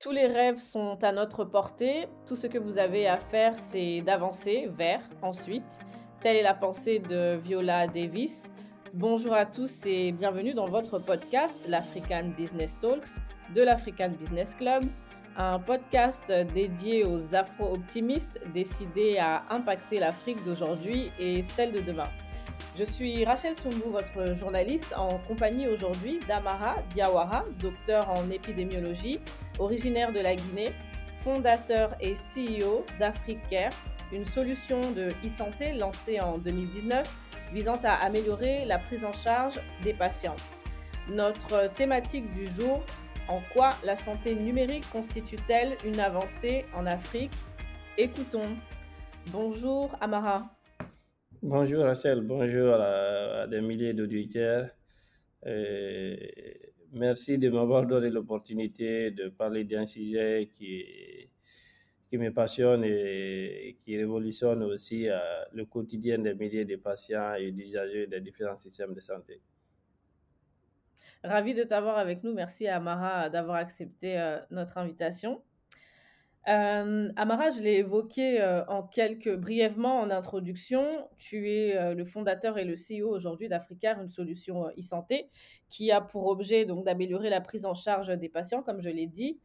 Tous les rêves sont à notre portée. Tout ce que vous avez à faire, c'est d'avancer vers ensuite. Telle est la pensée de Viola Davis. Bonjour à tous et bienvenue dans votre podcast, l'African Business Talks de l'African Business Club, un podcast dédié aux afro-optimistes décidés à impacter l'Afrique d'aujourd'hui et celle de demain. Je suis Rachel Sumbu, votre journaliste, en compagnie aujourd'hui d'Amara Diawara, docteur en épidémiologie, originaire de la Guinée, fondateur et CEO d'AfriCare, une solution de e-santé lancée en 2019 visant à améliorer la prise en charge des patients. Notre thématique du jour, en quoi la santé numérique constitue-t-elle une avancée en Afrique? Écoutons. Bonjour Amara. Bonjour Rachel, bonjour à, des milliers d'auditeurs. merci de m'avoir donné l'opportunité de parler d'un sujet qui, qui me passionne et qui révolutionne aussi euh, le quotidien des milliers de patients et d'usagers des différents systèmes de santé. Ravi de t'avoir avec nous. Merci à Amara d'avoir accepté euh, notre invitation. Euh, Amara, je l'ai évoqué euh, en quelques brièvement en introduction. Tu es euh, le fondateur et le CEO aujourd'hui d'Africare, une solution e-santé qui a pour objet donc d'améliorer la prise en charge des patients, comme je l'ai dit.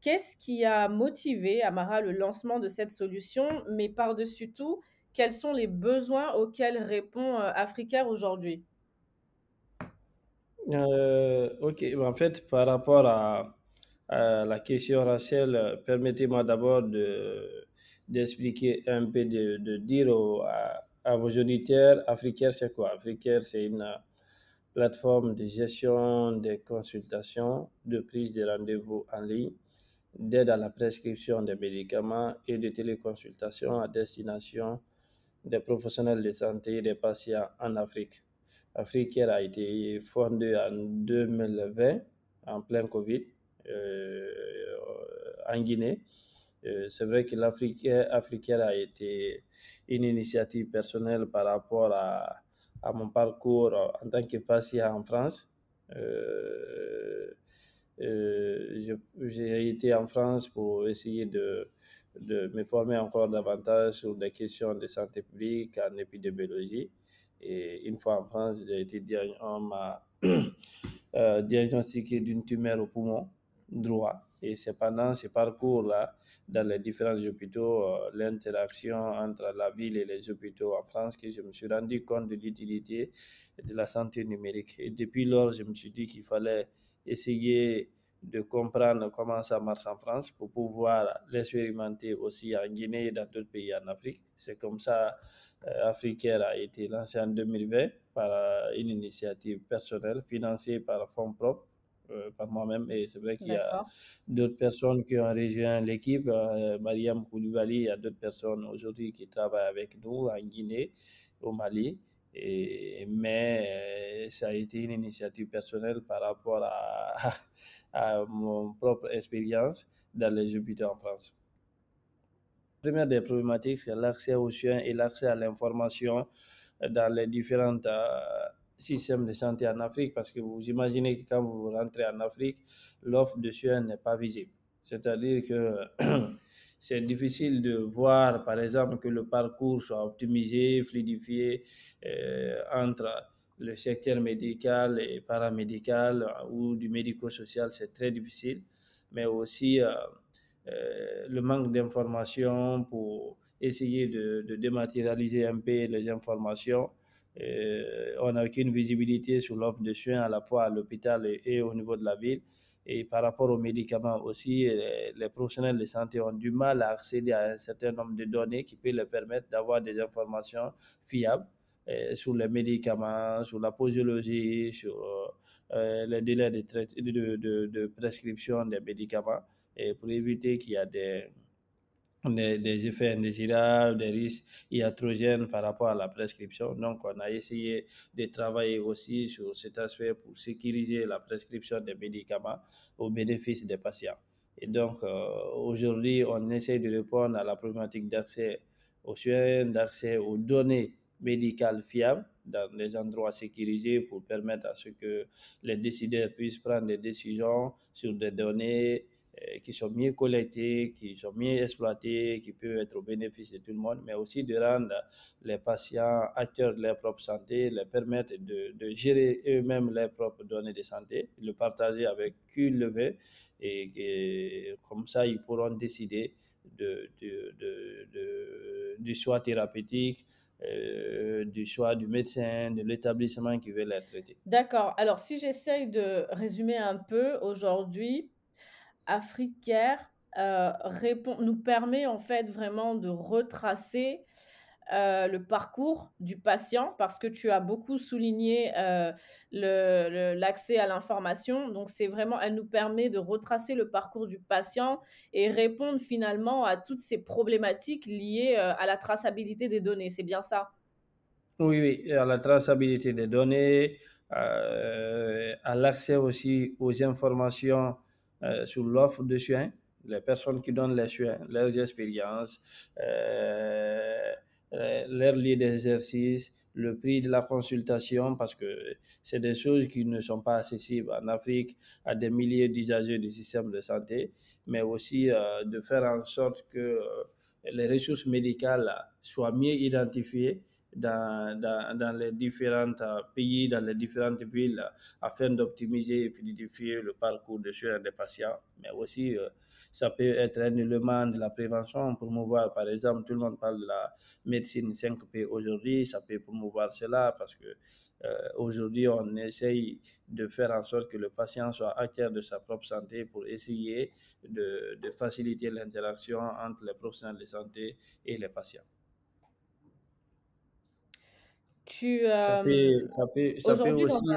Qu'est-ce qui a motivé Amara le lancement de cette solution, mais par-dessus tout, quels sont les besoins auxquels répond Africare aujourd'hui? Ok, en fait, par rapport à la question Rachel, permettez-moi d'abord de, d'expliquer un peu, de, de dire à, vos auditeurs, Africaire, c'est quoi? Africaire, c'est une plateforme de gestion des consultations, de prise de rendez-vous en ligne, d'aide à la prescription des médicaments et de téléconsultation à destination des professionnels de santé et des patients en Afrique. Africaire a été fondée en 2020, en plein Covid euh, en Guinée. Euh, c'est vrai que l'Afrique africaine a été une initiative personnelle par rapport à, à mon parcours en tant que patient en France. Euh, j'ai été en France pour essayer de, de, me former encore davantage sur des questions de santé publique en épidémiologie. Et une fois en France, j'ai été diagnostiqué d'une tumeur au poumon droit. Et c'est pendant ce parcours-là, dans les différents hôpitaux, euh, l'interaction entre la ville et les hôpitaux en France, que je me suis rendu compte de l'utilité de la santé numérique. Et depuis lors, je me suis dit qu'il fallait essayer de comprendre comment ça marche en France pour pouvoir l'expérimenter aussi en Guinée et dans d'autres pays en Afrique. C'est comme ça euh, Africaire a été lancé en 2020 par euh, une initiative personnelle financée par fonds propres par moi-même. Et c'est vrai qu'il y a d'autres personnes qui ont rejoint l'équipe. Euh, Mariam Koulibaly, il y a d'autres personnes aujourd'hui qui travaillent avec nous en Guinée, au Mali. Et, mais euh, ça a été une initiative personnelle par rapport à, à mon propre expérience dans les hôpitaux en France. La première des problématiques, c'est l'accès aux soins et l'accès à l'information dans les différentes système de santé en Afrique parce que vous imaginez que quand vous rentrez en Afrique, l'offre de soins n'est pas visible. C'est-à-dire que c'est difficile de voir, par exemple, que le parcours soit optimisé, fluidifié euh, entre le secteur médical et paramédical ou du médico-social, c'est très difficile. Mais aussi euh, euh, le manque d'informations pour essayer de, de dématérialiser un peu les informations euh, on n'a aucune visibilité sur l'offre de soins à la fois à l'hôpital et, au niveau de la ville. Et par rapport aux médicaments aussi, les, professionnels de santé ont du mal à accéder à un certain nombre de données qui peuvent leur permettre d'avoir des informations fiables euh, sur les médicaments, sur la posologie, sur euh, les délais de, prescription des médicaments, et pour éviter qu'il y a des, des, effets indésirables, des risques iatrogènes par rapport à la prescription. Donc, on a essayé de travailler aussi sur cet aspect pour sécuriser la prescription des médicaments au bénéfice des patients. Et donc, euh, aujourd'hui, on essaie de répondre à la problématique d'accès aux soins, d'accès aux données médicales fiables dans les endroits sécurisés pour permettre à ce que les décideurs puissent prendre des décisions sur des données qui sont mieux collectés, qui sont mieux exploités, qui peuvent être au bénéfice de tout le monde, mais aussi de rendre les patients acteurs de leur propre santé, leur permettre de, de gérer eux-mêmes leurs propres données de santé, le partager avec qui le veut, et que, comme ça, ils pourront décider de, de, de, du choix thérapeutique, euh, du choix du médecin, de l'établissement qui veut les traiter. D'accord. Alors, si j'essaye de résumer un peu, aujourd'hui, Africare euh, répond, nous permet en fait vraiment de retracer euh, le parcours du patient parce que tu as beaucoup souligné euh, l'accès à l'information. Donc, c'est vraiment, elle nous permet de retracer le parcours du patient et répondre finalement à toutes ces problématiques liées à la traçabilité des données. C'est bien ça? Oui, oui, à la traçabilité des données, à l'accès aussi aux informations euh, sur l'offre de soins, les personnes qui donnent les soins, leurs expériences, euh, leur lieu d'exercice, le prix de la consultation, parce que c'est des choses qui ne sont pas accessibles en Afrique à des milliers d'usagers du système de santé, mais aussi euh, de faire en sorte que les ressources médicales soient mieux identifiées dans, dans, les différents pays, dans les différentes villes, afin d'optimiser et fluidifier le parcours de soins des patients. Mais aussi, euh, ça peut être un élément de la prévention, promouvoir, par exemple, tout le monde parle de la médecine 5P aujourd'hui, ça peut promouvoir cela parce que euh, aujourd'hui, on essaye de faire en sorte que le patient soit acteur de sa propre santé pour essayer de, de faciliter l'interaction entre les professionnels de santé et les patients. Tu, ça peut, ça peut, ça peut aussi,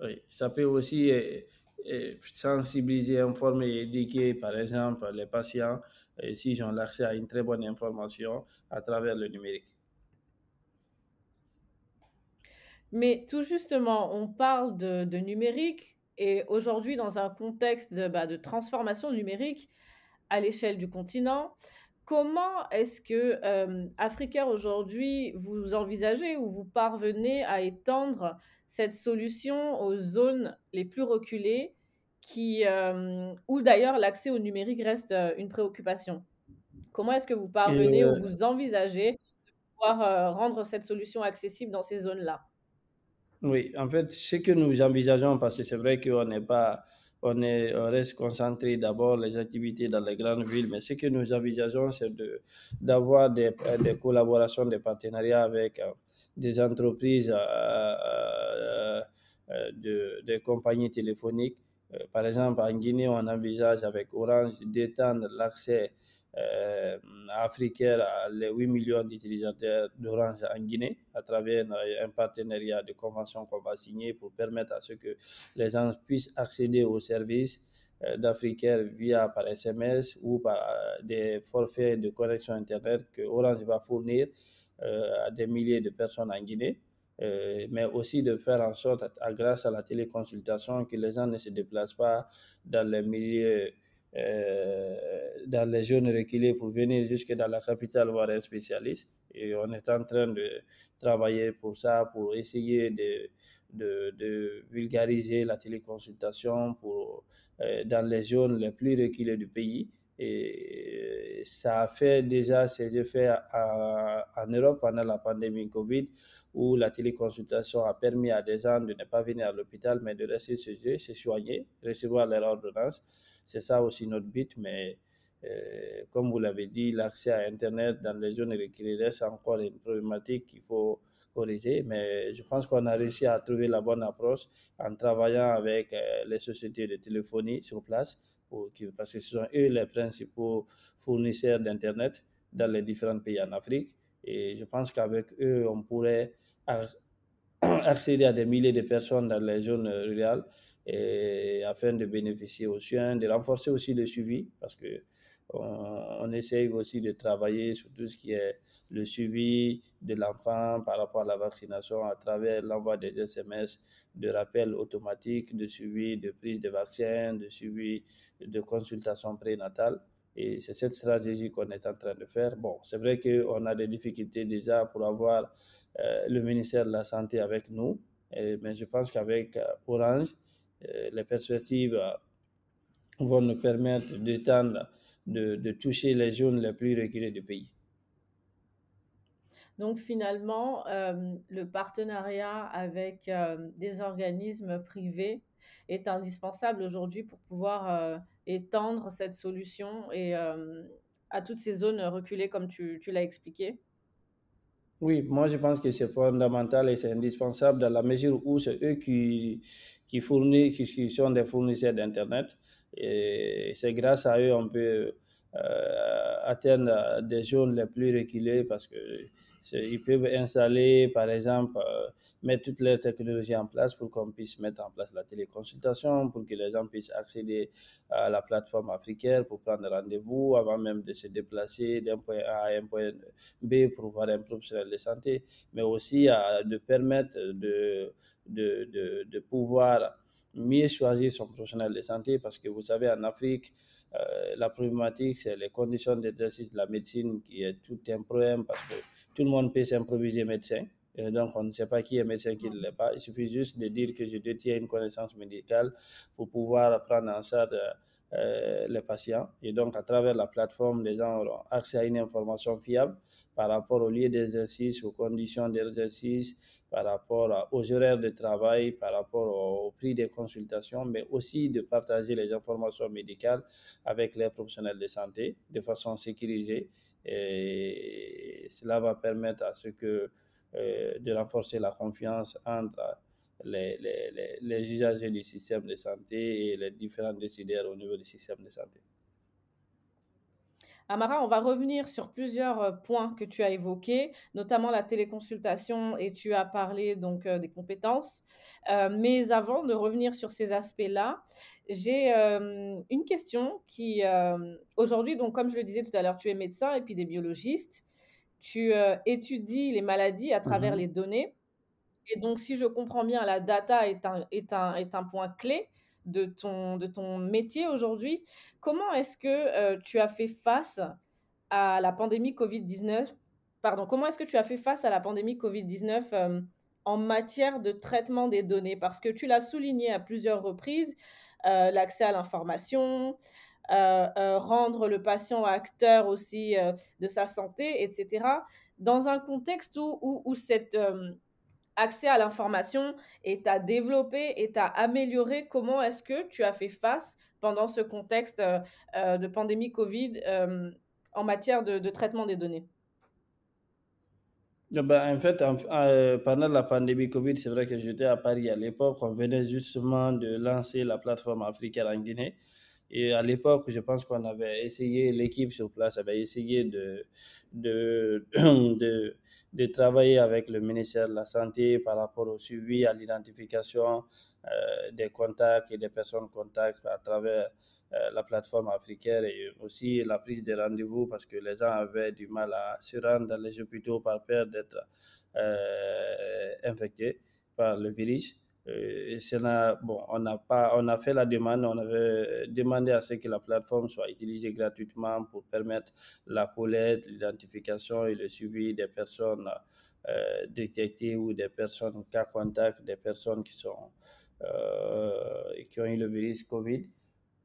oui, ça peut aussi sensibiliser, informer et éduquer, par exemple, les patients s'ils ont l'accès à une très bonne information à travers le numérique. Mais tout justement, on parle de, de numérique et aujourd'hui, dans un contexte de, bah, de transformation numérique à l'échelle du continent, Comment est-ce que euh, aujourd'hui, vous envisagez ou vous parvenez à étendre cette solution aux zones les plus reculées qui, où d'ailleurs l'accès au numérique reste une préoccupation? Comment est-ce que vous parvenez ou vous envisagez de pouvoir rendre cette solution accessible dans ces zones-là? Oui, en fait, ce que nous envisageons, parce que c'est vrai qu'on n'est pas on, est, on reste concentré d'abord les activités dans les grandes villes, mais ce que nous envisageons, c'est d'avoir des, collaborations, des partenariats avec euh, des entreprises, euh, euh, de, des compagnies téléphoniques. par exemple, en Guinée, on envisage avec Orange d'étendre l'accès euh, africaine les 8 millions d'utilisateurs d'Orange en Guinée à travers un partenariat de convention qu'on va signer pour permettre à ce que les gens puissent accéder aux services euh, d'Africaire via par SMS ou par euh, des forfaits de connexion Internet que Orange va fournir euh, à des milliers de personnes en Guinée. mais aussi de faire en sorte, grâce à la téléconsultation, que les gens ne se déplacent pas dans les milieux dans les zones reculées pour venir jusque dans la capitale voir un spécialiste. Et on est en train de travailler pour ça, pour essayer de, de, vulgariser la téléconsultation pour, euh, dans les zones les plus reculées du pays. Et ça a fait déjà ses effets en Europe pendant la pandémie Covid, où la téléconsultation a permis à des gens de ne pas venir à l'hôpital, mais de rester chez eux, se soigner, recevoir leur ordonnance. C'est ça aussi notre but, mais euh, comme vous l'avez dit, l'accès à Internet dans les zones reculées, c'est encore une problématique qu'il faut corriger, mais je pense qu'on a réussi à trouver la bonne approche en travaillant avec euh, les sociétés de téléphonie sur place, pour, parce que ce sont eux les principaux fournisseurs d'Internet dans les différents pays en Afrique. Et je pense qu'avec eux, on pourrait accéder à des milliers de personnes dans les zones rurales afin de bénéficier aux soins, de renforcer aussi le suivi, parce que on, essaye aussi de travailler sur tout ce qui est le suivi de l'enfant par rapport à la vaccination à travers l'envoi des SMS de rappel automatique, de suivi de prise de vaccins, de suivi de consultation prénatale. Et c'est cette stratégie qu'on est en train de faire. Bon, c'est vrai qu'on a des difficultés déjà pour avoir euh, le ministère de la Santé avec nous, mais je pense qu'avec euh, Orange, les perspectives vont nous permettre d'étendre, de, toucher les zones les plus reculées du pays. Donc finalement, euh, le partenariat avec euh, des organismes privés est indispensable aujourd'hui pour pouvoir euh, étendre cette solution et à toutes ces zones reculées comme tu l'as expliqué. Oui, moi je pense que c'est fondamental et c'est indispensable dans la mesure où c'est eux qui, qui fournissent, qui sont des fournisseurs d'Internet. Et c'est grâce à eux qu'on peut atteindre des zones les plus reculées parce que ils peuvent installer, par exemple, euh, mettre toutes les technologies en place pour qu'on puisse mettre en place la téléconsultation, pour que les gens puissent accéder à la plateforme africaine pour prendre rendez-vous avant même de se déplacer d'un point A à un point B pour voir un professionnel de santé, mais aussi de permettre de, de, de, de pouvoir mieux choisir son professionnel de santé parce que vous savez, en Afrique, euh, la problématique, c'est les conditions d'exercice de la médecine qui est tout un problème parce que tout le monde peut s'improviser médecin. Et donc, on ne sait pas qui est médecin, qui ne l'est pas. Il suffit juste de dire que je détiens une connaissance médicale pour pouvoir prendre en charge euh, les patients. Et donc, à travers la plateforme, les gens auront accès à une information fiable par rapport au lieu d'exercice, aux conditions d'exercice, par rapport aux horaires de travail, par rapport au, prix des consultations, mais aussi de partager les informations médicales avec les professionnels de santé de façon sécurisée et cela va permettre à ce que euh, de renforcer la confiance entre les, les, les, usagers du système de santé et les différents décideurs au niveau du système de santé. Amara, on va revenir sur plusieurs euh, points que tu as évoqués, notamment la téléconsultation et tu as parlé donc euh, des compétences. mais avant de revenir sur ces aspects-là, j'ai euh, une question qui, euh, aujourd'hui, donc comme je le disais tout à l'heure, tu es médecin, épidémiologiste, tu euh, étudies les maladies à travers mmh les données. Et donc, si je comprends bien, la data est un, est un, est un point clé de ton, de ton métier aujourd'hui. Comment est-ce que tu as fait face à la pandémie Covid-19 Pardon, comment est-ce que tu as fait face à la pandémie Covid-19 en matière de traitement des données Parce que tu l'as souligné à plusieurs reprises, euh, l'accès à l'information, euh, euh, rendre le patient acteur aussi de sa santé, etc. Dans un contexte où, cet accès à l'information est à développer, est à améliorer, comment est-ce que tu as fait face pendant ce contexte de pandémie Covid en matière de, traitement des données? Ben, en fait, pendant la pandémie Covid, c'est vrai que j'étais à Paris à l'époque. On venait justement de lancer la plateforme africaine en Guinée. Et à l'époque, je pense qu'on avait essayé, l'équipe sur place avait essayé de, de, de, de, travailler avec le ministère de la Santé par rapport au suivi, à l'identification euh, des contacts et des personnes contacts à travers euh, la plateforme africaine et aussi la prise de rendez-vous parce que les gens avaient du mal à se rendre dans les hôpitaux par peur d'être euh, infectés par le virus. Euh, bon, on, a pas, on a fait la demande, on avait demandé à ce que la plateforme soit utilisée gratuitement pour permettre la collecte, l'identification et le suivi des personnes euh, détectées ou des personnes cas contact, des personnes qui, sont, qui ont eu le virus COVID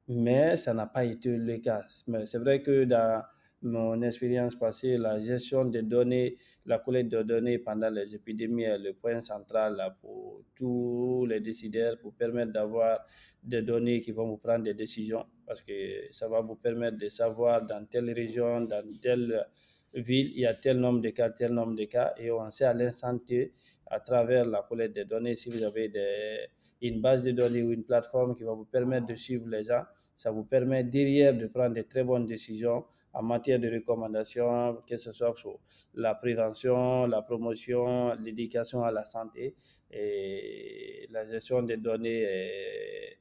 mais ça n'a pas été le cas. Mais c'est vrai que dans mon expérience passée, la gestion des données, la collecte de données pendant les épidémies est le point central pour tous les décideurs pour permettre d'avoir des données qui vont vous prendre des décisions parce que ça va vous permettre de savoir dans telle région, dans telle ville, il y a tel nombre de cas, tel nombre de cas et on sait à l'instant T à travers la collecte des données si vous avez une base de données ou une plateforme qui va vous permettre de suivre les gens ça vous permet derrière de prendre de très bonnes décisions en matière de recommandations, que ce soit sur la prévention, la promotion, l'éducation à la santé. Et la gestion des données est,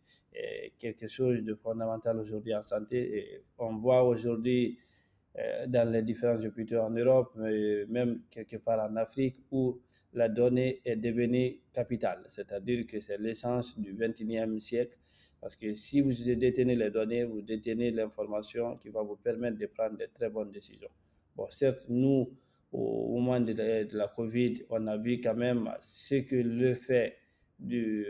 quelque chose de fondamental aujourd'hui en santé. On voit aujourd'hui euh, dans les différents hôpitaux en Europe, même quelque part en Afrique, où la donnée est devenue capitale, c'est-à-dire que c'est l'essence du 21e siècle parce que si vous détenez les données, vous détenez l'information qui va vous permettre de prendre de très bonnes décisions. Bon, certes, nous, au moment de la, Covid, on a vu quand même ce que le fait du,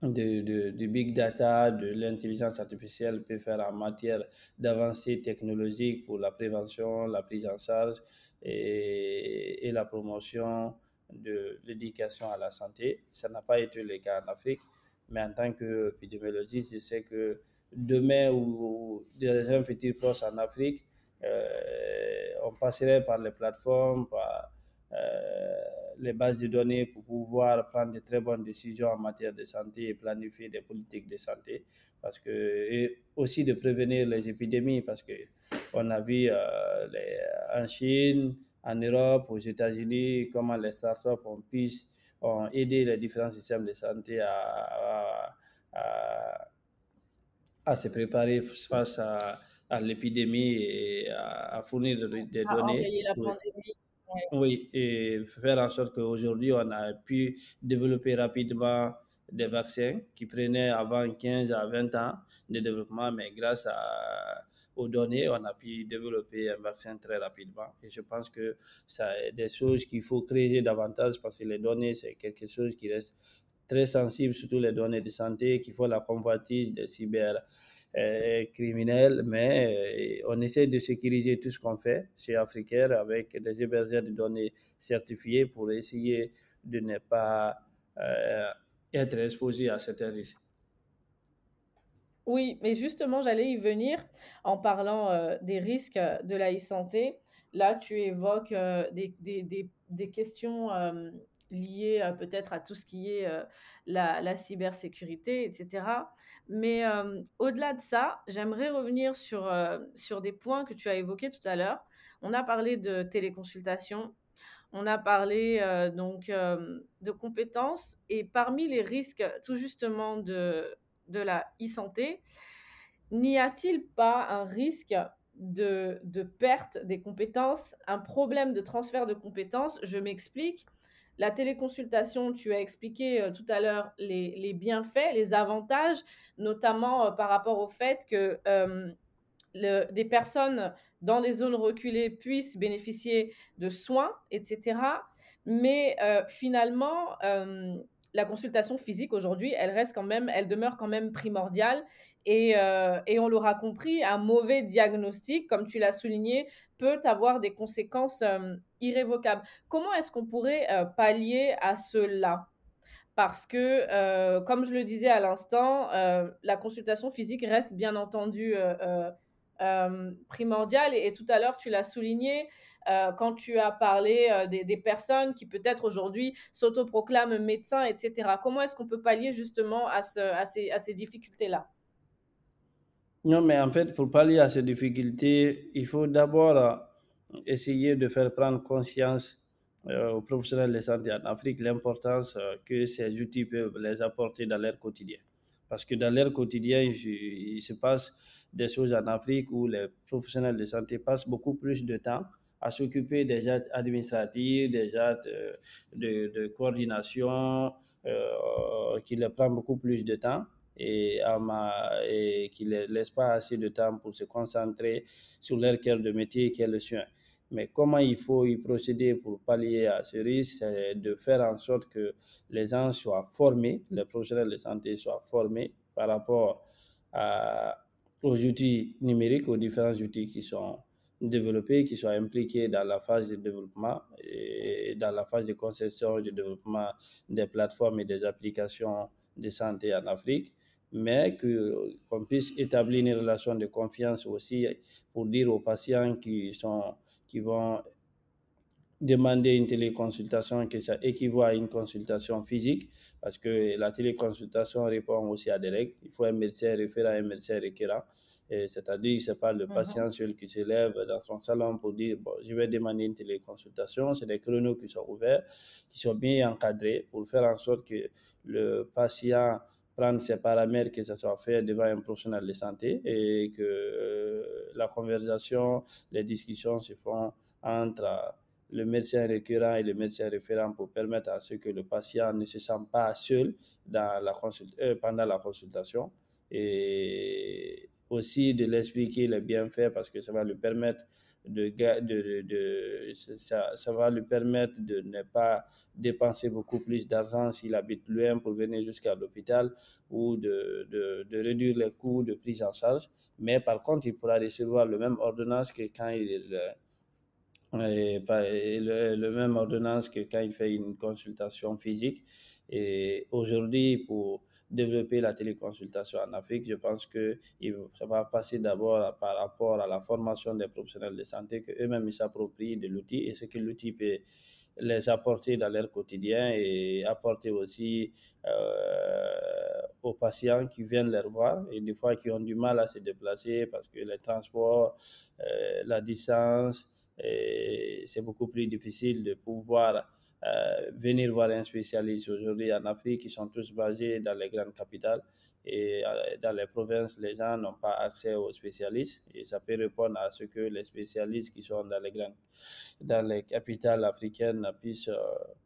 de, de, big data, de l'intelligence artificielle peut faire en matière d'avancées technologiques pour la prévention, la prise en charge et la promotion de l'éducation à la santé. Ça n'a pas été le cas en Afrique, mais en tant qu'épidémiologiste, je sais que demain ou, dans un futur proche en Afrique, euh, on passerait par les plateformes, par euh, les bases de données pour pouvoir prendre de très bonnes décisions en matière de santé et planifier des politiques de santé. Parce que, et aussi de prévenir les épidémies, parce qu'on a vu euh, en Chine, en Europe, aux États-Unis, comment les startups ont pu ont aidé les différents systèmes de santé à, à, à, se préparer face à, l'épidémie et à, fournir des données. La pandémie. Oui, et faire en sorte qu'aujourd'hui, on a pu développer rapidement des vaccins qui prenaient avant 15 à 20 ans de développement, mais grâce à, aux données, on a pu développer un vaccin très rapidement. Et je pense que c'est des choses qu'il faut créer davantage parce que les données, c'est quelque chose qui reste très sensible, surtout les données de santé, qu'il faut la convoitise des cyber euh, criminels, mais euh, on essaie de sécuriser tout ce qu'on fait chez Africaire avec des hébergeurs de données certifiés pour essayer de ne pas euh, être exposé à certains risques. Oui, mais justement, j'allais y venir en parlant des risques de la e-santé. Là, tu évoques des, des, des, des, questions liées peut-être à tout ce qui est la, la, cybersécurité, etc. Mais euh, au-delà de ça, j'aimerais revenir sur, euh, sur des points que tu as évoqués tout à l'heure. On a parlé de téléconsultation, on a parlé euh, donc de compétences et parmi les risques tout justement de, de la e-santé, n'y a-t-il pas un risque de, de, perte des compétences, un problème de transfert de compétences? Je m'explique. La téléconsultation, tu as expliqué euh, tout à l'heure les, bienfaits, les avantages, notamment euh, par rapport au fait que euh, des personnes dans des zones reculées puissent bénéficier de soins, etc. Mais finalement, la consultation physique aujourd'hui, elle reste quand même, elle demeure quand même primordiale. Et, et on l'aura compris, un mauvais diagnostic, comme tu l'as souligné, peut avoir des conséquences euh, irrévocables. Comment est-ce qu'on pourrait euh, pallier à cela? Parce que, euh, comme je le disais à l'instant, la consultation physique reste bien entendu primordiale. Et, tout à l'heure, tu l'as souligné quand tu as parlé des, personnes qui peut-être aujourd'hui s'autoproclament médecins, etc. Comment est-ce qu'on peut pallier justement à, ces difficultés-là? Non, mais en fait, pour pallier à ces difficultés, il faut d'abord euh, essayer de faire prendre conscience euh, aux professionnels de santé en Afrique l'importance euh, que ces outils peuvent les apporter dans leur quotidien. Parce que dans leur quotidien, il, se passe des choses en Afrique où les professionnels de santé passent beaucoup plus de temps à s'occuper des actes administratifs, des actes de, de coordination, qui leur prend beaucoup plus de temps et, et qui ne laisse pas assez de temps pour se concentrer sur leur cœur de métier qui est le sien. Mais comment il faut y procéder pour pallier à ce risque, c'est de faire en sorte que les gens soient formés, les professionnels de santé soient formés par rapport aux outils numériques, aux différents outils qui sont développés, qui soient impliqués dans la phase de développement et dans la phase de conception et de développement des plateformes et des applications de santé en Afrique. Mais qu'on puisse établir une relation de confiance aussi pour dire aux patients qui, sont, qui vont demander une téléconsultation que ça équivaut à une consultation physique parce que la téléconsultation répond aussi à des règles. Il faut un médecin référent, un médecin requérant. C'est-à-dire ce n'est pas le mhm. patient seul qui se lève dans son salon pour dire bon, je vais demander une téléconsultation. C'est des créneaux qui sont ouverts, qui sont bien encadrés pour faire en sorte que le patient prendre ces paramètres, que ça soit fait devant un professionnel de santé et que euh, la conversation, les discussions se font entre le médecin récurrent et le médecin référent pour permettre à ce que le patient ne se sente pas seul dans euh, pendant la consultation et aussi de l'expliquer les bienfaits parce que ça va lui permettre de, de, de, ça, ça, va lui permettre de ne pas dépenser beaucoup plus d'argent s'il habite loin pour venir jusqu'à l'hôpital ou de, de, réduire les coûts de prise en charge. Mais par contre, il pourra recevoir le même ordonnance que quand il et, le, le, même ordonnance que quand il fait une consultation physique. Et aujourd'hui, pour développer la téléconsultation en Afrique, je pense que ça va passer d'abord par rapport à la formation des professionnels de santé, qu'eux-mêmes s'approprient de l'outil et ce que l'outil peut les apporter dans leur quotidien et apporter aussi euh, aux patients qui viennent les voir et des fois qui ont du mal à se déplacer parce que les transports, euh, la distance, c'est beaucoup plus difficile de pouvoir euh, venir voir un spécialiste aujourd'hui en Afrique, qui sont tous basés dans les grandes capitales. Et euh, dans les provinces, les gens n'ont pas accès aux spécialistes. Et ça peut répondre à ce que les spécialistes qui sont dans les grandes, dans les capitales africaines puissent euh,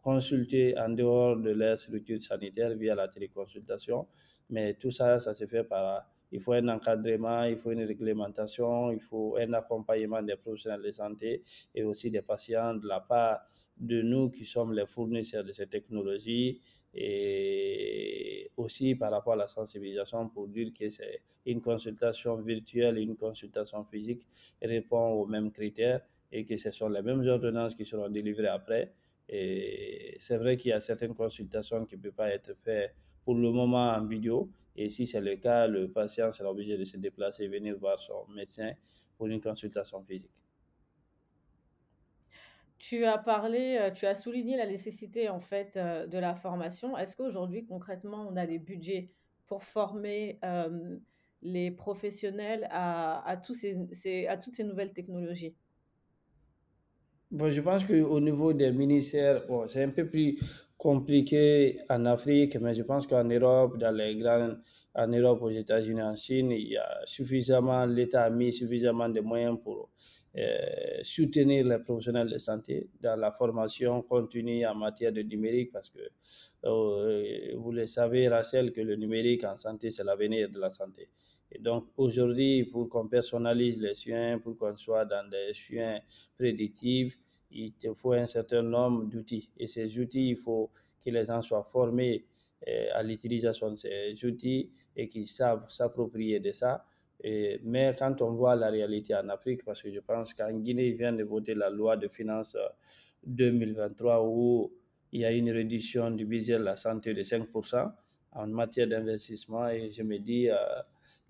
consulter en dehors de leur structure sanitaire via la téléconsultation. Mais tout ça, ça se fait par il faut un encadrement, il faut une réglementation, il faut un accompagnement des professionnels de santé et aussi des patients de la part de nous qui sommes les fournisseurs de ces technologies et aussi par rapport à la sensibilisation pour dire que c'est une consultation virtuelle et une consultation physique répond aux mêmes critères et que ce sont les mêmes ordonnances qui seront délivrées après. Et c'est vrai qu'il y a certaines consultations qui ne peuvent pas être faites pour le moment en vidéo. Et si c'est le cas, le patient sera obligé de se déplacer et venir voir son médecin pour une consultation physique. Tu as parlé, euh, tu as souligné la nécessité en fait euh, de la formation. Est-ce qu'aujourd'hui concrètement on a des budgets pour former euh, les professionnels à, à, toutes ces nouvelles technologies? Bon, Je pense qu'au niveau des ministères, bon, c'est un peu plus compliqué en Afrique, mais je pense qu'en Europe, dans les grandes, en Europe, aux États-Unis, en Chine, il y a suffisamment, l'État a mis suffisamment de moyens pour euh, soutenir les professionnels de santé dans la formation continue en matière de numérique parce que euh, vous le savez, Rachel, que le numérique en santé, c'est l'avenir de la santé. Et donc aujourd'hui, pour qu'on personnalise les soins, pour qu'on soit dans des soins prédictifs, il faut un certain nombre d'outils. Et ces outils, il faut que les gens soient formés euh, à l'utilisation de ces outils et qu'ils savent s'approprier de ça mais quand on voit la réalité en Afrique, parce que je pense qu'en Guinée, ils viennent de voter la loi de finances 2023 euh, où il y a une réduction du budget de la santé de 5% en matière d'investissement. Et je me dis, euh,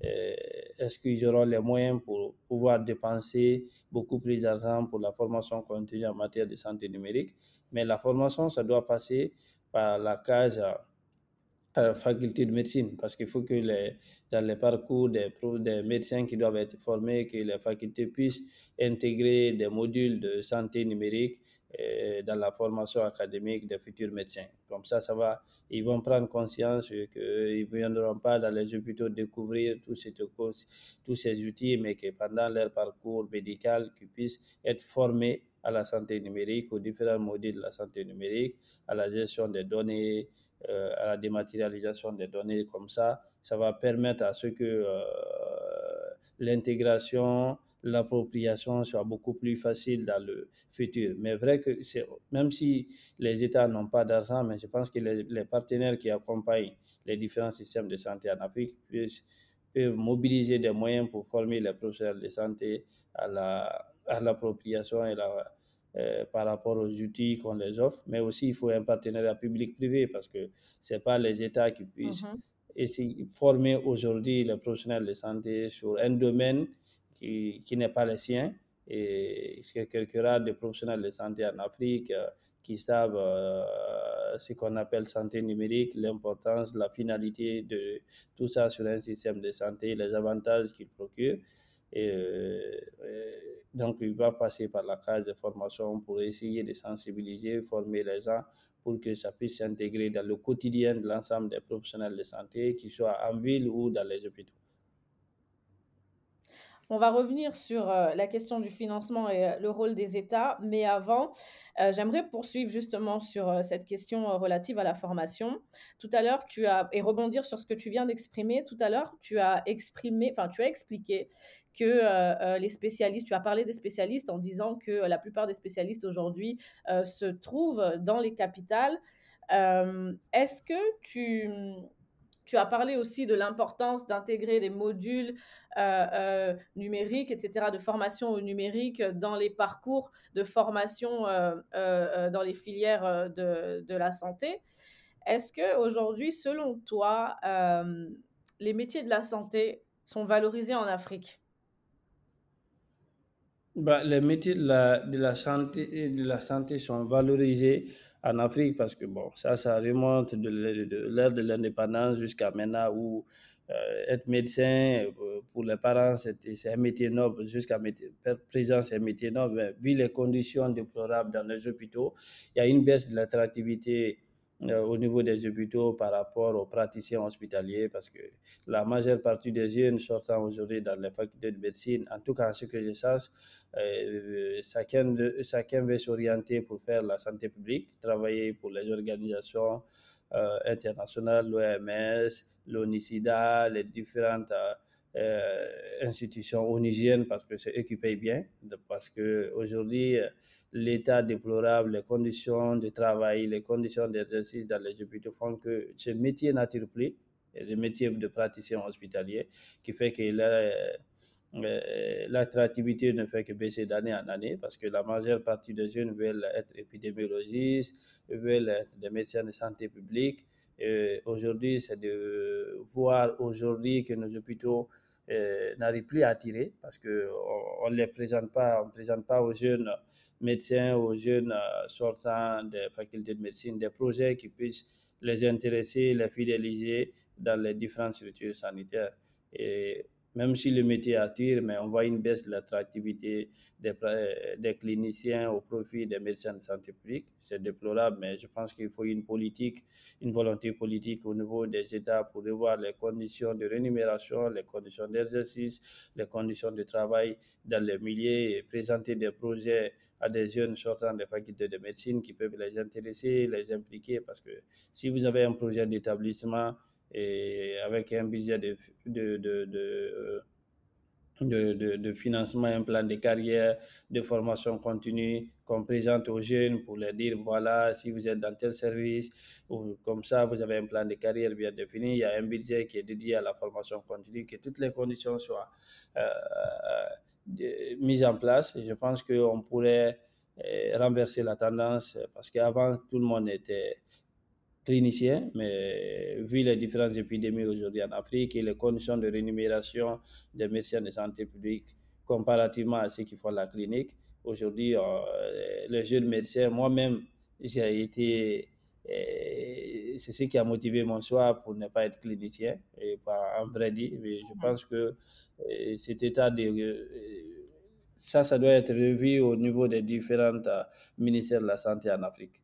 euh, est-ce qu'ils auront les moyens pour pouvoir dépenser beaucoup plus d'argent pour la formation continue en matière de santé numérique? Mais la formation, ça doit passer par la case faculté de médecine, parce qu'il faut que les, dans les parcours des, des médecins qui doivent être formés, que les facultés puissent intégrer des modules de santé numérique euh, dans la formation académique des futurs médecins. Comme ça, ça va, ils vont prendre conscience qu'ils ne viendront pas dans les hôpitaux découvrir tous ces, tous ces outils, mais que pendant leur parcours médical, qu'ils puissent être formés à la santé numérique, aux différents modules de la santé numérique, à la gestion des données, euh, à la dématérialisation des données comme ça, ça va permettre à ce que euh, l'intégration, l'appropriation soit beaucoup plus facile dans le futur. Mais vrai que même si les États n'ont pas d'argent, mais je pense que les, partenaires qui accompagnent les différents systèmes de santé en Afrique peuvent mobiliser des moyens pour former les professionnels de santé à, la, à l'appropriation et la euh, par rapport aux outils qu'on les offre, mais aussi il faut un partenariat public-privé parce que ce n'est pas les États qui puissent mm-hmm. essayer de former aujourd'hui les professionnels de santé sur un domaine qui, qui n'est pas le sien. Et il y a quelques rares de professionnels de santé en Afrique euh, qui savent euh, ce qu'on appelle santé numérique, l'importance, la finalité de tout ça sur un système de santé, les avantages qu'il procure. Et, donc, il va passer par la case de formation pour essayer de sensibiliser, former les gens pour que ça puisse s'intégrer dans le quotidien de l'ensemble des professionnels de santé, qu'ils soient en ville ou dans les hôpitaux. On va revenir sur euh, la question du financement et euh, le rôle des États, mais avant, euh, j'aimerais poursuivre justement sur cette question relative à la formation. Tout à l'heure, tu as et rebondir sur ce que tu viens d'exprimer. Tout à l'heure, tu as exprimé, enfin, tu as expliqué que les spécialistes, tu as parlé des spécialistes en disant que la plupart des spécialistes aujourd'hui se trouvent dans les capitales. Est-ce que tu tu as parlé aussi de l'importance d'intégrer des modules euh, euh, numériques, etc., de formation au numérique dans les parcours de formation euh, dans les filières de, de la santé? Est-ce que aujourd'hui, selon toi, les métiers de la santé sont valorisés en Afrique? Bah, Les métiers de la, santé, de la santé sont valorisés en Afrique, parce que bon, ça, ça remonte de l'ère de l'indépendance jusqu'à maintenant où euh, être médecin euh, pour les parents, c'est un métier noble, jusqu'à présent, c'est un métier noble. vu les conditions déplorables dans les hôpitaux, il y a une baisse de l'attractivité euh, au niveau des hôpitaux par rapport aux praticiens hospitaliers parce que la majeure partie des jeunes sortant aujourd'hui dans les facultés de médecine, en tout cas ce que je sache, euh, chacun, chacun veut s'orienter pour faire la santé publique, travailler pour les organisations euh, internationales, l'OMS, l'ONICIDA, les différentes institutions onusiennes parce que c'est eux qui payent bien, parce qu'aujourd'hui, l'état déplorable, les conditions de travail, les conditions d'exercice dans les hôpitaux font que ce métier n'attire plus, le métier de praticien hospitalier, qui fait que euh, l'attractivité ne fait que baisser d'année en année parce que la majeure partie des jeunes veulent être épidémiologistes, veulent être des médecins de santé publique. Aujourd'hui, c'est de voir aujourd'hui que nos hôpitaux euh, n'arrivent plus à attirer parce qu'on ne les présente pas, on présente pas aux jeunes médecins, aux jeunes euh, sortant des facultés de médecine, des projets qui puissent les intéresser, les fidéliser dans les différentes structures sanitaires. Même si le métier attire, mais on voit une baisse de l'attractivité des, des, cliniciens au profit des médecins de santé publique. C'est déplorable, mais je pense qu'il faut une politique, une volonté politique au niveau des États pour revoir les conditions de rémunération, les conditions d'exercice, les conditions de travail dans les milliers et présenter des projets à des jeunes sortant des facultés de médecine qui peuvent les intéresser, les impliquer, parce que si vous avez un projet d'établissement, et avec un budget de, de, de, de, de, financement, un plan de carrière, de formation continue qu'on présente aux jeunes pour leur dire voilà, si vous êtes dans tel service, ou comme ça, vous avez un plan de carrière bien défini, il y a un budget qui est dédié à la formation continue, que toutes les conditions soient euh, mises en place. Je pense qu'on pourrait euh, renverser la tendance parce qu'avant, tout le monde était clinicien, mais vu les différentes épidémies aujourd'hui en Afrique et les conditions de rémunération des médecins de santé publique comparativement à ceux qui font la clinique, aujourd'hui, euh, les jeunes médecins, moi-même, j'ai été, euh, c'est ce qui a motivé mon choix pour ne pas être clinicien et pas un vrai dit. Mais je pense que euh, cet état de ça, ça doit être revu au niveau des différents ministères de la Santé en Afrique.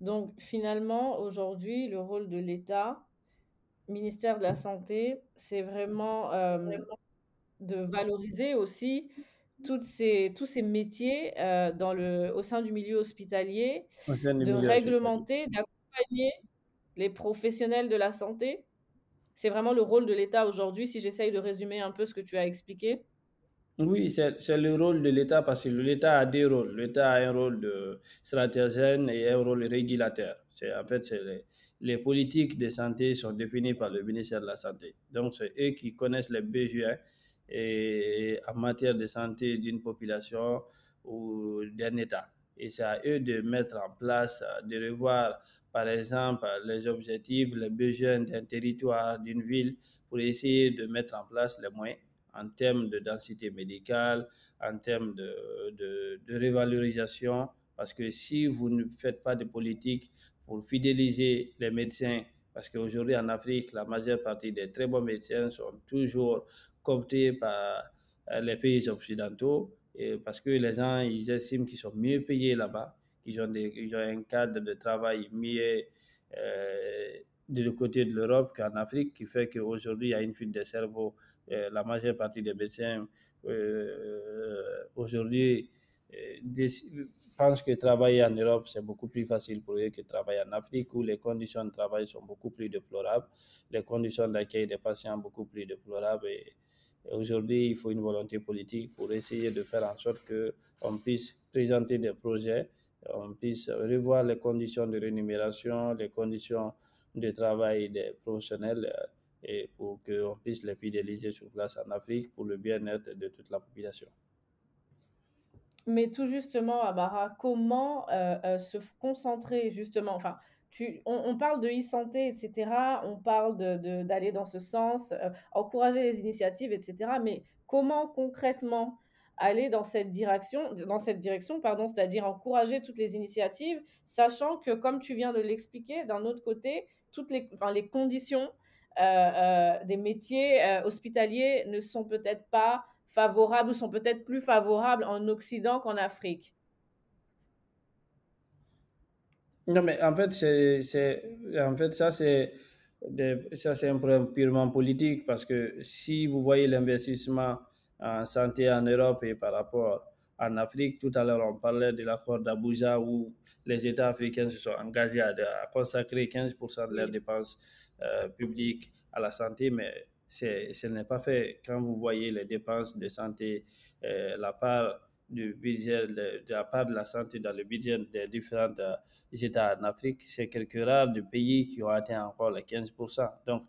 Donc finalement, aujourd'hui, le rôle de l'État, ministère de la Santé, c'est vraiment de valoriser aussi toutes ces, tous ces métiers dans le, au sein du milieu hospitalier, de réglementer, d'accompagner les professionnels de la santé. C'est vraiment le rôle de l'État aujourd'hui, si j'essaye de résumer un peu ce que tu as expliqué. Oui, c'est le rôle de l'État parce que l'État a deux rôles. L'État a un rôle de stratégène et un rôle régulateur. En fait les, les, politiques de santé sont définies par le ministère de la Santé. Donc c'est eux qui connaissent les besoins et, en matière de santé d'une population ou d'un État. Et c'est à eux de mettre en place, de revoir par exemple les objectifs, les besoins d'un territoire, d'une ville pour essayer de mettre en place les moyens en termes de densité médicale, en termes de, de, révalorisation, parce que si vous ne faites pas de politique pour fidéliser les médecins, parce qu'aujourd'hui en Afrique, la majeure partie des très bons médecins sont toujours cooptés par euh, les pays occidentaux, parce que les gens, ils estiment qu'ils sont mieux payés là-bas, qu'ils ont, ont un cadre de travail mieux euh, de côté de l'Europe qu'en Afrique, qui fait qu'aujourd'hui, il y a une fuite des cerveaux euh, la majeure partie des médecins euh, aujourd'hui euh, pensent que travailler en Europe, c'est beaucoup plus facile pour eux que travailler en Afrique, où les conditions de travail sont beaucoup plus déplorables, les conditions d'accueil des patients beaucoup plus déplorables. Et, Aujourd'hui, il faut une volonté politique pour essayer de faire en sorte qu'on puisse présenter des projets, on puisse revoir les conditions de rémunération, les conditions de travail des professionnels et pour qu'on puisse les fidéliser sur place en Afrique pour le bien-être de toute la population. Mais tout justement, Amara, comment euh, euh, se concentrer justement, enfin, tu, on, parle de e-santé, etc., on parle d'aller dans ce sens, euh, encourager les initiatives, etc., mais comment concrètement aller dans cette direction, dans cette direction, pardon, c'est-à-dire encourager toutes les initiatives, sachant que, comme tu viens de l'expliquer, d'un autre côté, toutes les, enfin, les conditions des métiers hospitaliers ne sont peut-être pas favorables ou sont peut-être plus favorables en Occident qu'en Afrique. Non, mais en fait, c'est, en fait ça, c'est, ça, c'est un problème purement politique parce que si vous voyez l'investissement en santé en Europe et par rapport en Afrique, tout à l'heure, on parlait de l'accord d'Abuja où les États africains se sont engagés à, consacrer 15% de leurs dépenses euh, publiques à la santé, mais ce n'est pas fait. Quand vous voyez les dépenses de santé, euh, la part du budget, de, la part de la santé dans le budget des différents euh, États en Afrique, c'est quelques rares de pays qui ont atteint encore les 15%. Donc,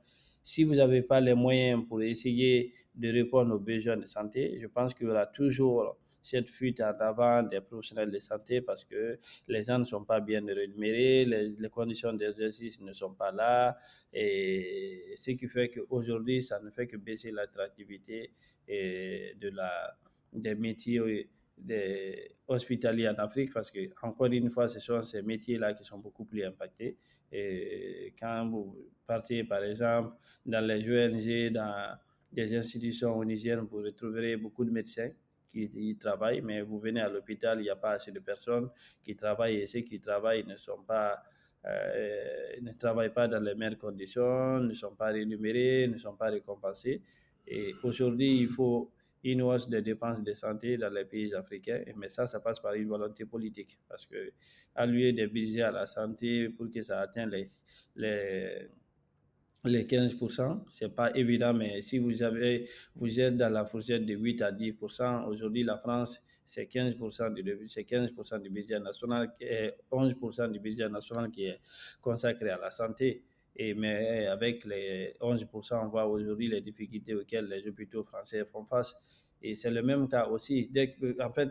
si vous n'avez pas les moyens pour essayer de répondre aux besoins de santé, je pense qu'il y aura toujours cette fuite en avant des professionnels de santé parce que les gens ne sont pas bien rémunérés, les, conditions d'exercice ne sont pas là, et ce qui fait qu'aujourd'hui, ça ne fait que baisser l'attractivité de la, des métiers des hospitaliers en Afrique parce que, encore une fois, ce sont ces métiers-là qui sont beaucoup plus impactés. Et quand vous partez, par exemple, dans les ONG, dans des institutions Niger, vous retrouverez beaucoup de médecins qui y travaillent, mais vous venez à l'hôpital, il n'y a pas assez de personnes qui travaillent et ceux qui travaillent ne sont pas euh, ne travaillent pas dans les meilleures conditions, ne sont pas rémunérés, ne sont pas récompensés. Et aujourd'hui, il faut une hausse des dépenses de santé dans les pays africains, mais ça, ça passe par une volonté politique, parce que allouer des budgets à la santé pour que ça atteigne les, les les 15%, c'est pas évident, mais si vous avez, vous êtes dans la fourchette de 8 à 10%, aujourd'hui, la France, c'est 15%, du, c'est 15 du budget national et 11% du budget national qui est consacré à la santé. Et, mais avec les 11%, on voit aujourd'hui les difficultés auxquelles les hôpitaux français font face. Et c'est le même cas aussi. En fait,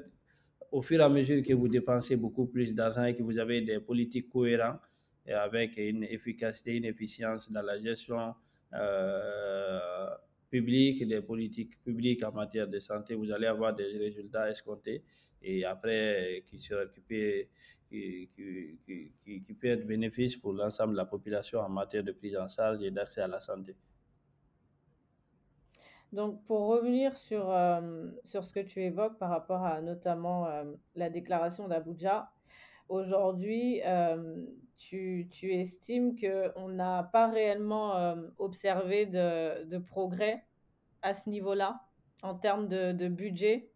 au fur et à mesure que vous dépensez beaucoup plus d'argent et que vous avez des politiques cohérentes, et avec une efficacité, une efficience dans la gestion euh, publique, des politiques publiques en matière de santé, vous allez avoir des résultats escomptés et après qui, sera, qui, qui, qui, qui, peut être bénéfice pour l'ensemble de la population en matière de prise en charge et d'accès à la santé. Donc, pour revenir sur, euh, sur ce que tu évoques par rapport à notamment euh, la déclaration d'Abuja, aujourd'hui, tu, tu estimes qu'on n'a pas réellement euh, observé de, de, progrès à ce niveau-là en termes de, de budget?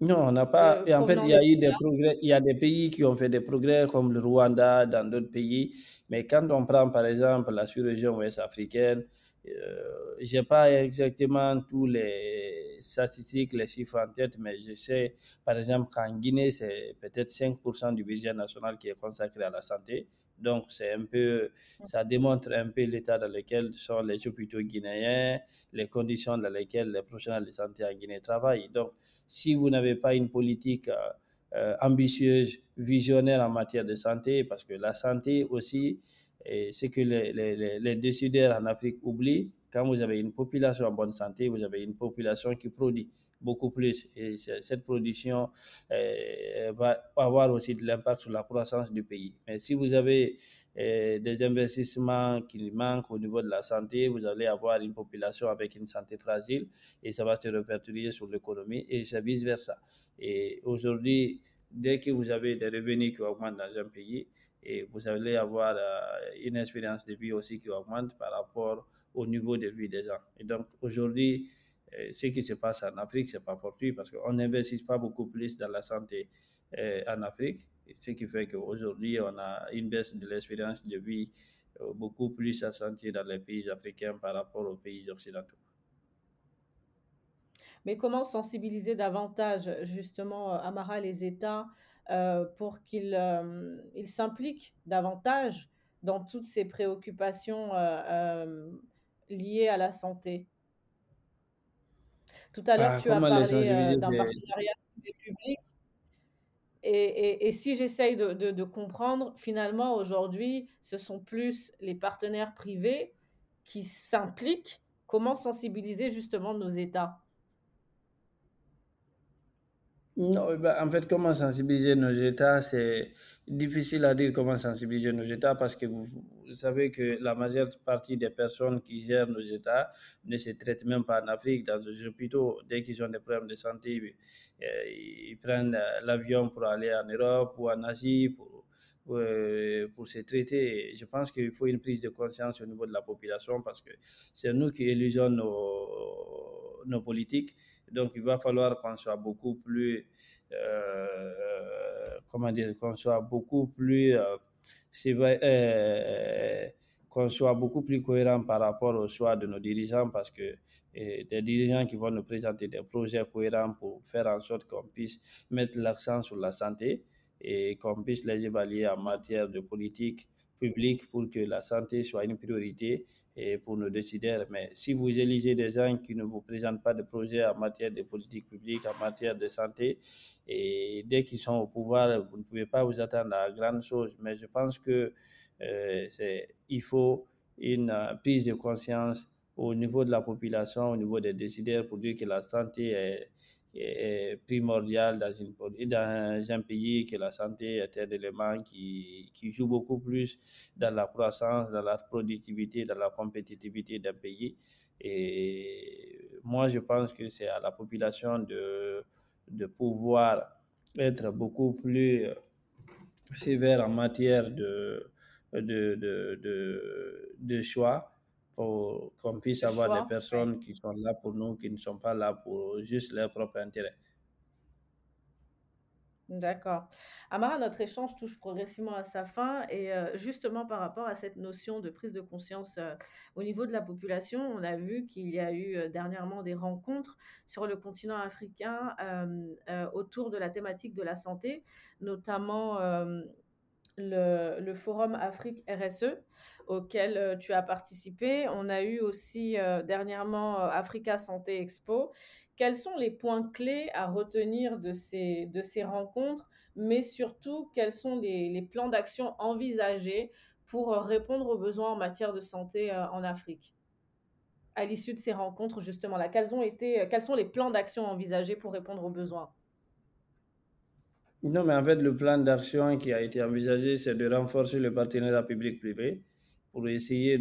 Non, on n'a pas. Euh, et en fait, il y a eu des progrès. Il y a des pays qui ont fait des progrès, comme le Rwanda, dans d'autres pays. Mais quand on prend, par exemple, la sous-région ouest africaine, euh, je n'ai pas exactement tous les statistiques, les chiffres en tête, mais je sais, par exemple, qu'en Guinée, c'est peut-être 5% du budget national qui est consacré à la santé. Donc, c'est un peu, ça démontre un peu l'état dans lequel sont les hôpitaux guinéens, les conditions dans lesquelles les professionnels de santé en Guinée travaillent. Donc, si vous n'avez pas une politique euh, ambitieuse, visionnaire en matière de santé, parce que la santé aussi, et ce que les, les, les, décideurs en Afrique oublient, quand vous avez une population en bonne santé, vous avez une population qui produit beaucoup plus. Et cette production euh, va avoir aussi de l'impact sur la croissance du pays. Mais si vous avez euh, des investissements qui manquent au niveau de la santé, vous allez avoir une population avec une santé fragile et ça va se répertorier sur l'économie et c'est vice-versa. Et aujourd'hui, dès que vous avez des revenus qui augmentent dans un pays, et vous allez avoir euh, une expérience de vie aussi qui augmente par rapport au niveau de vie des gens. Et donc aujourd'hui, euh, ce qui se passe en Afrique, c'est pas fortuit parce qu'on n'investit pas beaucoup plus dans la santé euh, en Afrique, ce qui fait qu'aujourd'hui, on a une baisse de l'expérience de vie beaucoup plus assentie dans les pays africains par rapport aux pays occidentaux. Mais comment sensibiliser davantage, justement, Amara, les États euh, pour qu'ils euh, ils s'impliquent davantage dans toutes ces préoccupations euh, liées à la santé. Tout à l'heure, Ah, tu as parlé d'un partenariat public et, et, et, si j'essaye de, de, de, comprendre, finalement, aujourd'hui, ce sont plus les partenaires privés qui s'impliquent. Comment sensibiliser justement nos États? Non, bah, en fait, comment sensibiliser nos États, c'est difficile à dire comment sensibiliser nos États parce que vous, savez que la majeure partie des personnes qui gèrent nos États ne se traitent même pas en Afrique, dans les hôpitaux. Dès qu'ils ont des problèmes de santé, euh, ils prennent euh, l'avion pour aller en Europe ou en Asie pour, euh, pour se traiter. Je pense qu'il faut une prise de conscience au niveau de la population parce que c'est nous qui élisons nos, nos politiques donc, il va falloir qu'on soit beaucoup plus, euh, comment dire, qu'on soit beaucoup plus, euh, euh, qu'on soit beaucoup plus cohérent par rapport au choix de nos dirigeants parce que des dirigeants qui vont nous présenter des projets cohérents pour faire en sorte qu'on puisse mettre l'accent sur la santé et qu'on puisse les évaluer en matière de politique publique pour que la santé soit une priorité et pour nos décideurs. Mais si vous élisez des gens qui ne vous présentent pas de projets en matière de politique publique, en matière de santé, et dès qu'ils sont au pouvoir, vous ne pouvez pas vous attendre à grande chose. Mais je pense que euh, il faut une euh, prise de conscience au niveau de la population, au niveau des décideurs, pour dire que la santé est, est primordial dans, une, dans un pays, que la santé est un élément qui, qui joue beaucoup plus dans la croissance, dans la productivité, dans la compétitivité d'un pays. Et moi, je pense que c'est à la population de, de pouvoir être beaucoup plus sévère en matière de, de, de, de, de choix pour qu'on puisse avoir des choix, personnes qui sont là pour nous, qui ne sont pas là pour juste leur propre intérêt. D'accord. Amara, notre échange touche progressivement à sa fin et euh, justement par rapport à cette notion de prise de conscience euh, au niveau de la population, on a vu qu'il y a eu euh, dernièrement des rencontres sur le continent africain autour de la thématique de la santé, notamment le, forum Afrique RSE auquel euh, tu as participé. On a eu aussi euh, dernièrement euh, Africa Santé Expo. Quels sont les points clés à retenir de ces, de ces rencontres, mais surtout quels sont les, les plans d'action envisagés pour répondre aux besoins en matière de santé en Afrique? À l'issue de ces rencontres justement là quels ont été quels sont les plans d'action envisagés pour répondre aux besoins? Non, mais en fait, le plan d'action qui a été envisagé, c'est de renforcer le partenariat public-privé pour essayer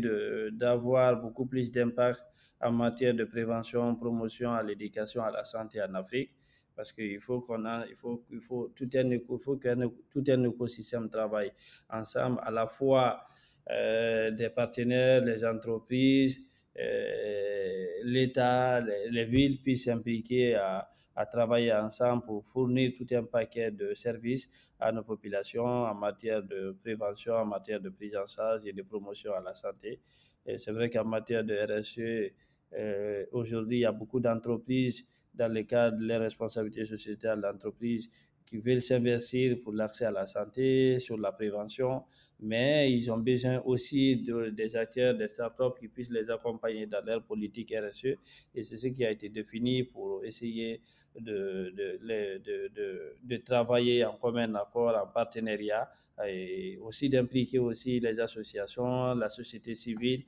d'avoir beaucoup plus d'impact en matière de prévention, promotion à l'éducation, à la santé en Afrique. Parce qu'il faut qu'on il faut, il faut tout un, il faut qu'un, tout un écosystème travaille ensemble, à la fois euh, des partenaires, les entreprises, euh, l'État, les, les villes puissent s'impliquer à, à travailler ensemble pour fournir tout un paquet de services à nos populations en matière de prévention, en matière de prise en charge et de promotion à la santé. C'est vrai qu'en matière de RSE, euh, aujourd'hui, il y a beaucoup d'entreprises dans le cadre de leurs responsabilités sociétales d'entreprise qui veulent s'investir pour l'accès à la santé, sur la prévention, mais ils ont besoin aussi de, des acteurs, des startups qui puissent les accompagner dans leur politique RSE. Et c'est ce qui a été défini pour essayer de, de, de, travailler en commun accord, en partenariat, et aussi d'impliquer aussi les associations, la société civile,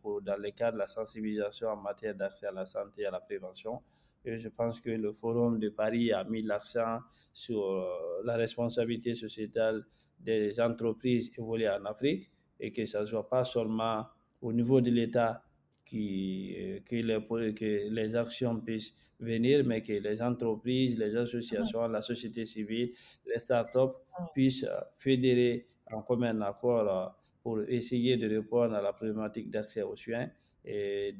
pour, dans le cadre de la sensibilisation en matière d'accès à la santé et à la prévention. Et je pense que le Forum de Paris a mis l'accent sur euh, la responsabilité sociétale des entreprises évoluées en Afrique et que ça ne soit pas seulement au niveau de l'État qui, euh, que, les, que les actions puissent venir, mais que les entreprises, les associations, la société civile, les startups puissent euh, fédérer en commun accord pour essayer de répondre à la problématique d'accès aux soins et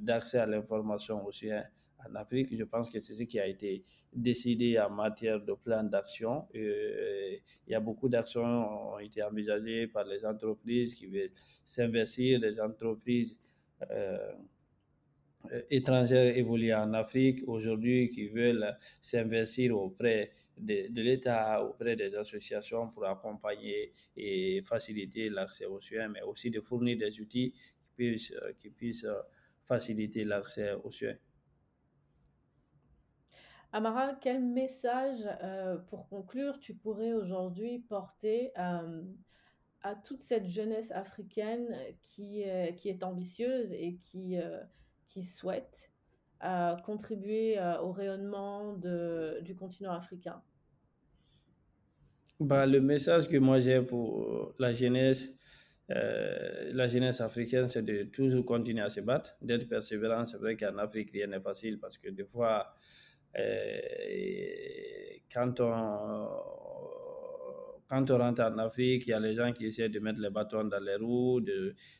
d'accès à l'information aux soins en Afrique. Je pense que c'est ce qui a été décidé en matière de plan d'action. il y a beaucoup d'actions qui ont été envisagées par les entreprises qui veulent s'investir, les entreprises euh, étrangères évoluent en Afrique aujourd'hui qui veulent s'investir auprès de, de l'État, auprès des associations pour accompagner et faciliter l'accès aux soins, mais aussi de fournir des outils qui puissent, qui puissent faciliter l'accès aux soins. Amara, quel message, pour conclure, tu pourrais aujourd'hui porter à toute cette jeunesse africaine qui, qui est ambitieuse et qui, qui souhaite contribuer au rayonnement de, du continent africain? Bah, Le message que moi j'ai pour la jeunesse, euh, la jeunesse africaine, c'est de toujours continuer à se battre, d'être persévérant. C'est vrai qu'en Afrique, rien n'est facile parce que des fois, euh, quand on, quand on rentre en Afrique, il y a les gens qui essaient de mettre les bâtons dans les roues,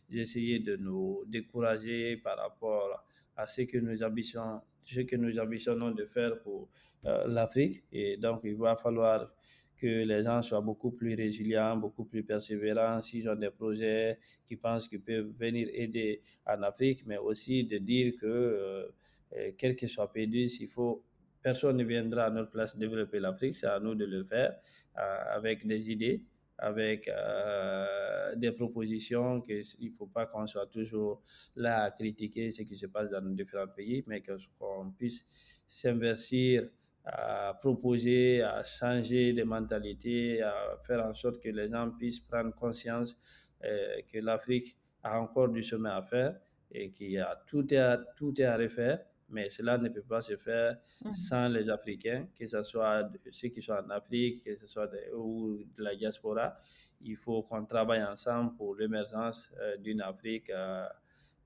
d'essayer de, nous décourager par rapport à ce que nous ambitionnons, ce que nous ambitionnons de faire pour euh, l'Afrique. Et donc, il va falloir que les gens soient beaucoup plus résilients, beaucoup plus persévérants, s'ils ont des projets qui pensent qu'ils peuvent venir aider en Afrique, mais aussi de dire que, euh, quel que soit pays, s'il faut Personne ne viendra à notre place développer l'Afrique, c'est à nous de le faire euh, avec des idées, avec euh, des propositions, qu'il ne faut pas qu'on soit toujours là à critiquer ce qui se passe dans nos différents pays, mais qu'on puisse s'investir à proposer, à changer de mentalité, à faire en sorte que les gens puissent prendre conscience euh, que l'Afrique a encore du chemin à faire et qu'il y a tout est tout à refaire mais cela ne peut pas se faire mmh. sans les Africains, que ce soit ceux qui sont en Afrique, que ce soit de, ou de la diaspora. Il faut qu'on travaille ensemble pour l'émergence euh, d'une Afrique euh,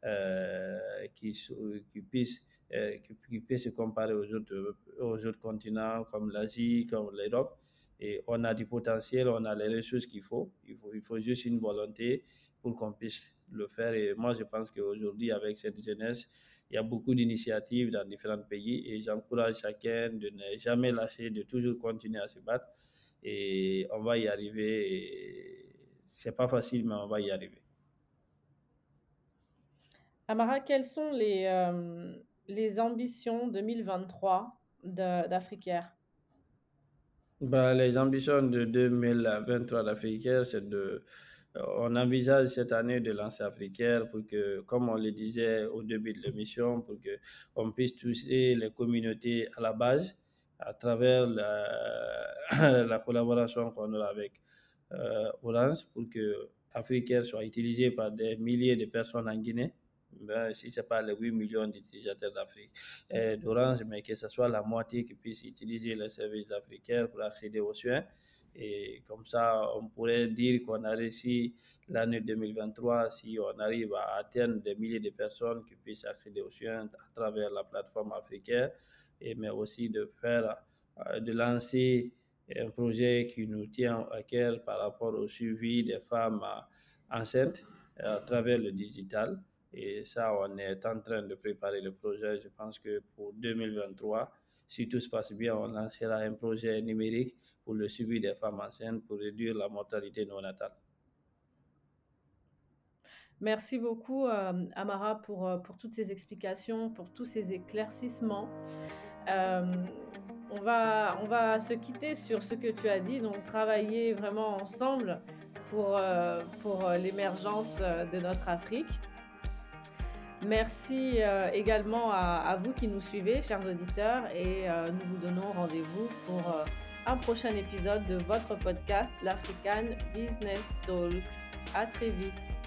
euh, qui, qui, puisse, qui, puisse se comparer aux autres, aux autres continents comme l'Asie, comme l'Europe. Et on a du potentiel, on a les ressources qu'il faut. Il, faut. il faut juste une volonté pour qu'on puisse le faire. Et moi, je pense qu'aujourd'hui, avec cette jeunesse, il y a beaucoup d'initiatives dans différents pays et j'encourage chacun de ne jamais lâcher, de toujours continuer à se battre et on va y arriver. C'est pas facile, mais on va y arriver. Amara, quelles sont les, euh, les ambitions 2023 d'Africaire? Bah, Les ambitions de 2023 d'Africaire, c'est de on envisage cette année de lancer Africaire pour que, comme on le disait au début de l'émission, pour que on puisse toucher les communautés à la base à travers la, collaboration qu'on a avec euh, Orange pour que Africaire soit utilisé par des milliers de personnes en Guinée. Ben, si ce n'est pas les 8 millions d'utilisateurs d'Afrique d'Orange, mais que ce soit la moitié qui puisse utiliser les services d'Africaire pour accéder aux soins. Et comme ça, on pourrait dire qu'on a réussi l'année 2023 si on arrive à atteindre des milliers de personnes qui puissent accéder aux soins à travers la plateforme africaine, et, mais aussi de faire, euh, de lancer un projet qui nous tient à cœur par rapport au suivi des femmes euh, enceintes à travers le digital. Et ça, on est en train de préparer le projet. Je pense que pour 2023, si tout se passe bien, on lancera un projet numérique pour le suivi des femmes enceintes pour réduire la mortalité néonatale. Merci beaucoup, euh, Amara, pour, euh, pour toutes ces explications, pour tous ces éclaircissements. Euh, on, va, on va se quitter sur ce que tu as dit, donc travailler vraiment ensemble pour, pour l'émergence de notre Afrique. Merci euh, également à, vous qui nous suivez, chers auditeurs, et euh, nous vous donnons rendez-vous pour euh, un prochain épisode de votre podcast, l'African Business Talks. À très vite.